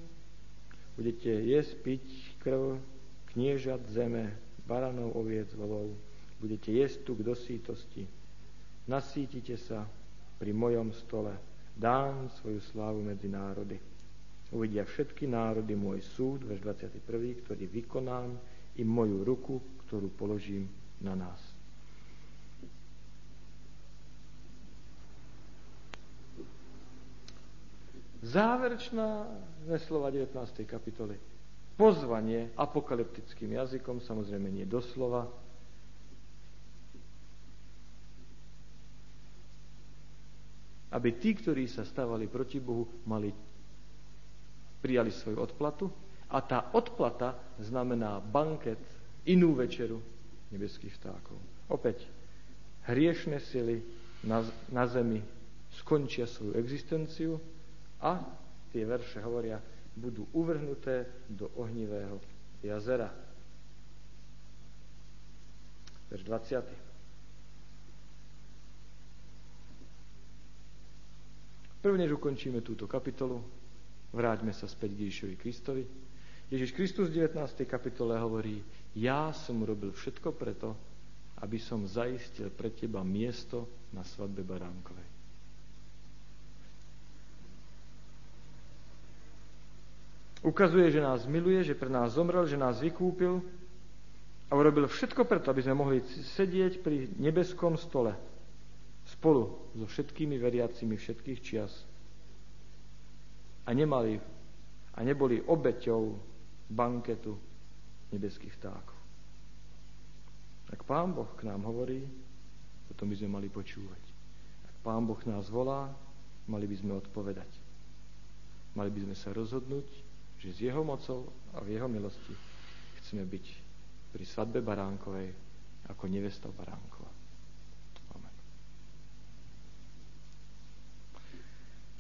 budete jesť, piť krv kniežat zeme, baranov, oviec, volov, budete jesť tu k dosítosti. Nasítite sa, pri mojom stole. Dám svoju slávu medzi národy. Uvidia všetky národy môj súd, verš 21., ktorý vykonám, i moju ruku, ktorú položím na nás. Záverečná slova 19. kapitoly. Pozvanie apokalyptickým jazykom, samozrejme nie doslova, aby tí, ktorí sa stávali proti Bohu, mali, prijali svoju odplatu a tá odplata znamená banket, inú večeru nebeských vtákov. Opäť, hriešne sily na, na zemi skončia svoju existenciu a tie verše hovoria, budú uvrhnuté do ohnivého jazera. Verš 20. Prvne, než ukončíme túto kapitolu, vráťme sa späť k Ježišovi Kristovi. Ježiš Kristus v 19. kapitole hovorí, ja som robil všetko preto, aby som zaistil pre teba miesto na svadbe Baránkovej. Ukazuje, že nás miluje, že pre nás zomrel, že nás vykúpil a urobil všetko preto, aby sme mohli sedieť pri nebeskom stole spolu so všetkými veriacimi všetkých čias a nemali a neboli obeťou banketu nebeských vtákov. Ak Pán Boh k nám hovorí, potom by sme mali počúvať. Pán Boh nás volá, mali by sme odpovedať. Mali by sme sa rozhodnúť, že s Jeho mocou a v Jeho milosti chceme byť pri svadbe Baránkovej ako nevesta Baránkova.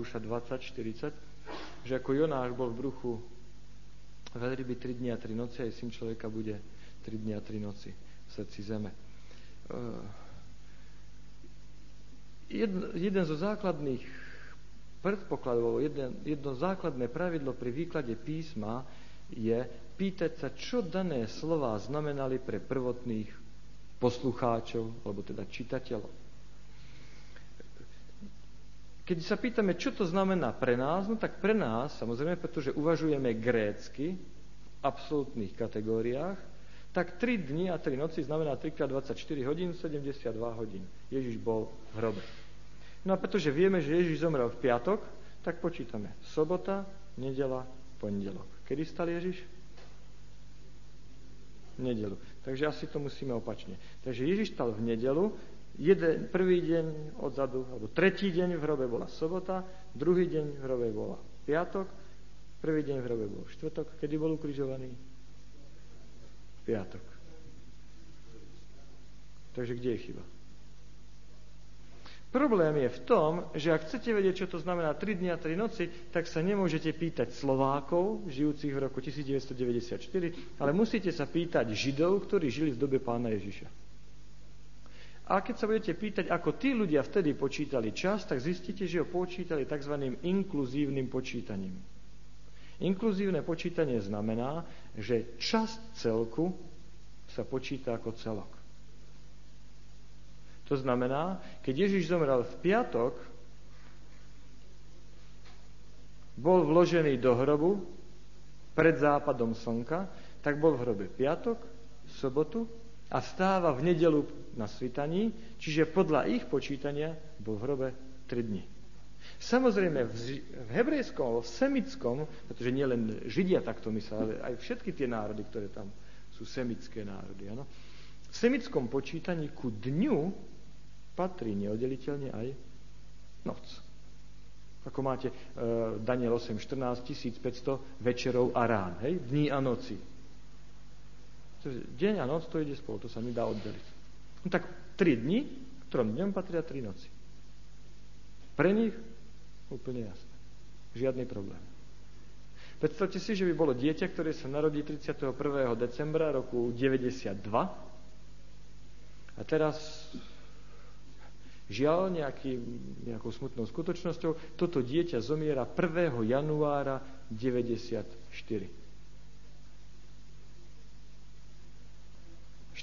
Duša 20, 40, že ako Jonáš bol v bruchu veľryby 3 dní a 3 noci, aj syn človeka bude 3 dní a 3 noci v srdci zeme. Jedno, jeden zo základných predpokladov, jedno, jedno základné pravidlo pri výklade písma je pýtať sa, čo dané slova znamenali pre prvotných poslucháčov, alebo teda čitateľov. Keď sa pýtame, čo to znamená pre nás, no tak pre nás, samozrejme, pretože uvažujeme grécky v absolútnych kategóriách, tak 3 dni a 3 noci znamená 3 x 24 hodín, 72 hodín. Ježiš bol v hrobe. No a pretože vieme, že Ježiš zomrel v piatok, tak počítame sobota, nedela, pondelok. Kedy stal Ježiš? Nedelu. Takže asi to musíme opačne. Takže Ježiš stal v nedelu, jeden, prvý deň odzadu, alebo tretí deň v hrobe bola sobota, druhý deň v hrobe bola piatok, prvý deň v hrobe bol štvrtok. Kedy bol ukrižovaný? Piatok. Takže kde je chyba? Problém je v tom, že ak chcete vedieť, čo to znamená 3 dni a 3 noci, tak sa nemôžete pýtať Slovákov, žijúcich v roku 1994, ale musíte sa pýtať Židov, ktorí žili v dobe pána Ježiša. A keď sa budete pýtať, ako tí ľudia vtedy počítali čas, tak zistíte, že ho počítali tzv. inkluzívnym počítaním. Inkluzívne počítanie znamená, že čas celku sa počíta ako celok. To znamená, keď Ježiš zomrel v piatok, bol vložený do hrobu pred západom slnka, tak bol v hrobe piatok, sobotu a stáva v nedelu na svitaní, čiže podľa ich počítania bol v hrobe 3 dni. Samozrejme, v, hebrejskom, v semickom, pretože nielen Židia takto mysleli, ale aj všetky tie národy, ktoré tam sú semické národy, ano? v semickom počítaní ku dňu patrí neoddeliteľne aj noc. Ako máte e, Daniel 8, 14, 1500 večerov a rán, hej? Dní a noci. Deň a noc to ide spolu, to sa nedá oddeliť. No tak tri dni, trom dňom patria tri noci. Pre nich úplne jasné. Žiadny problém. Predstavte si, že by bolo dieťa, ktoré sa narodí 31. decembra roku 92 a teraz Žiaľ, nejaký, nejakou smutnou skutočnosťou, toto dieťa zomiera 1. januára 94.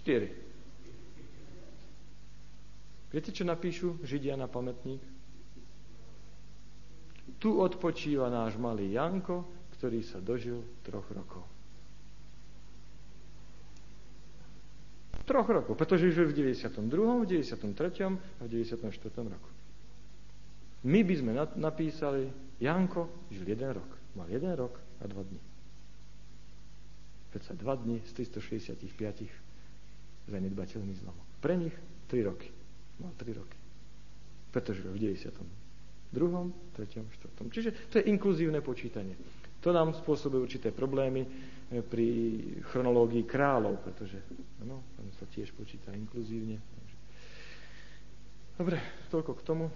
4. Viete, čo napíšu Židia na pamätník? Tu odpočíva náš malý Janko, ktorý sa dožil troch rokov. troch rokov, pretože žil v 92., v 93. a v 94. roku. My by sme napísali, Janko žil jeden rok. Mal jeden rok a dva dní. Predsa dva dní z 365 zanedbateľný zlomok. Pre nich tri roky. Mal tri roky. Pretože v 92., 3., 4. Čiže to je inkluzívne počítanie. To nám spôsobuje určité problémy eh, pri chronológii kráľov, pretože no, tam sa tiež počíta inkluzívne. Dobre, toľko k tomu.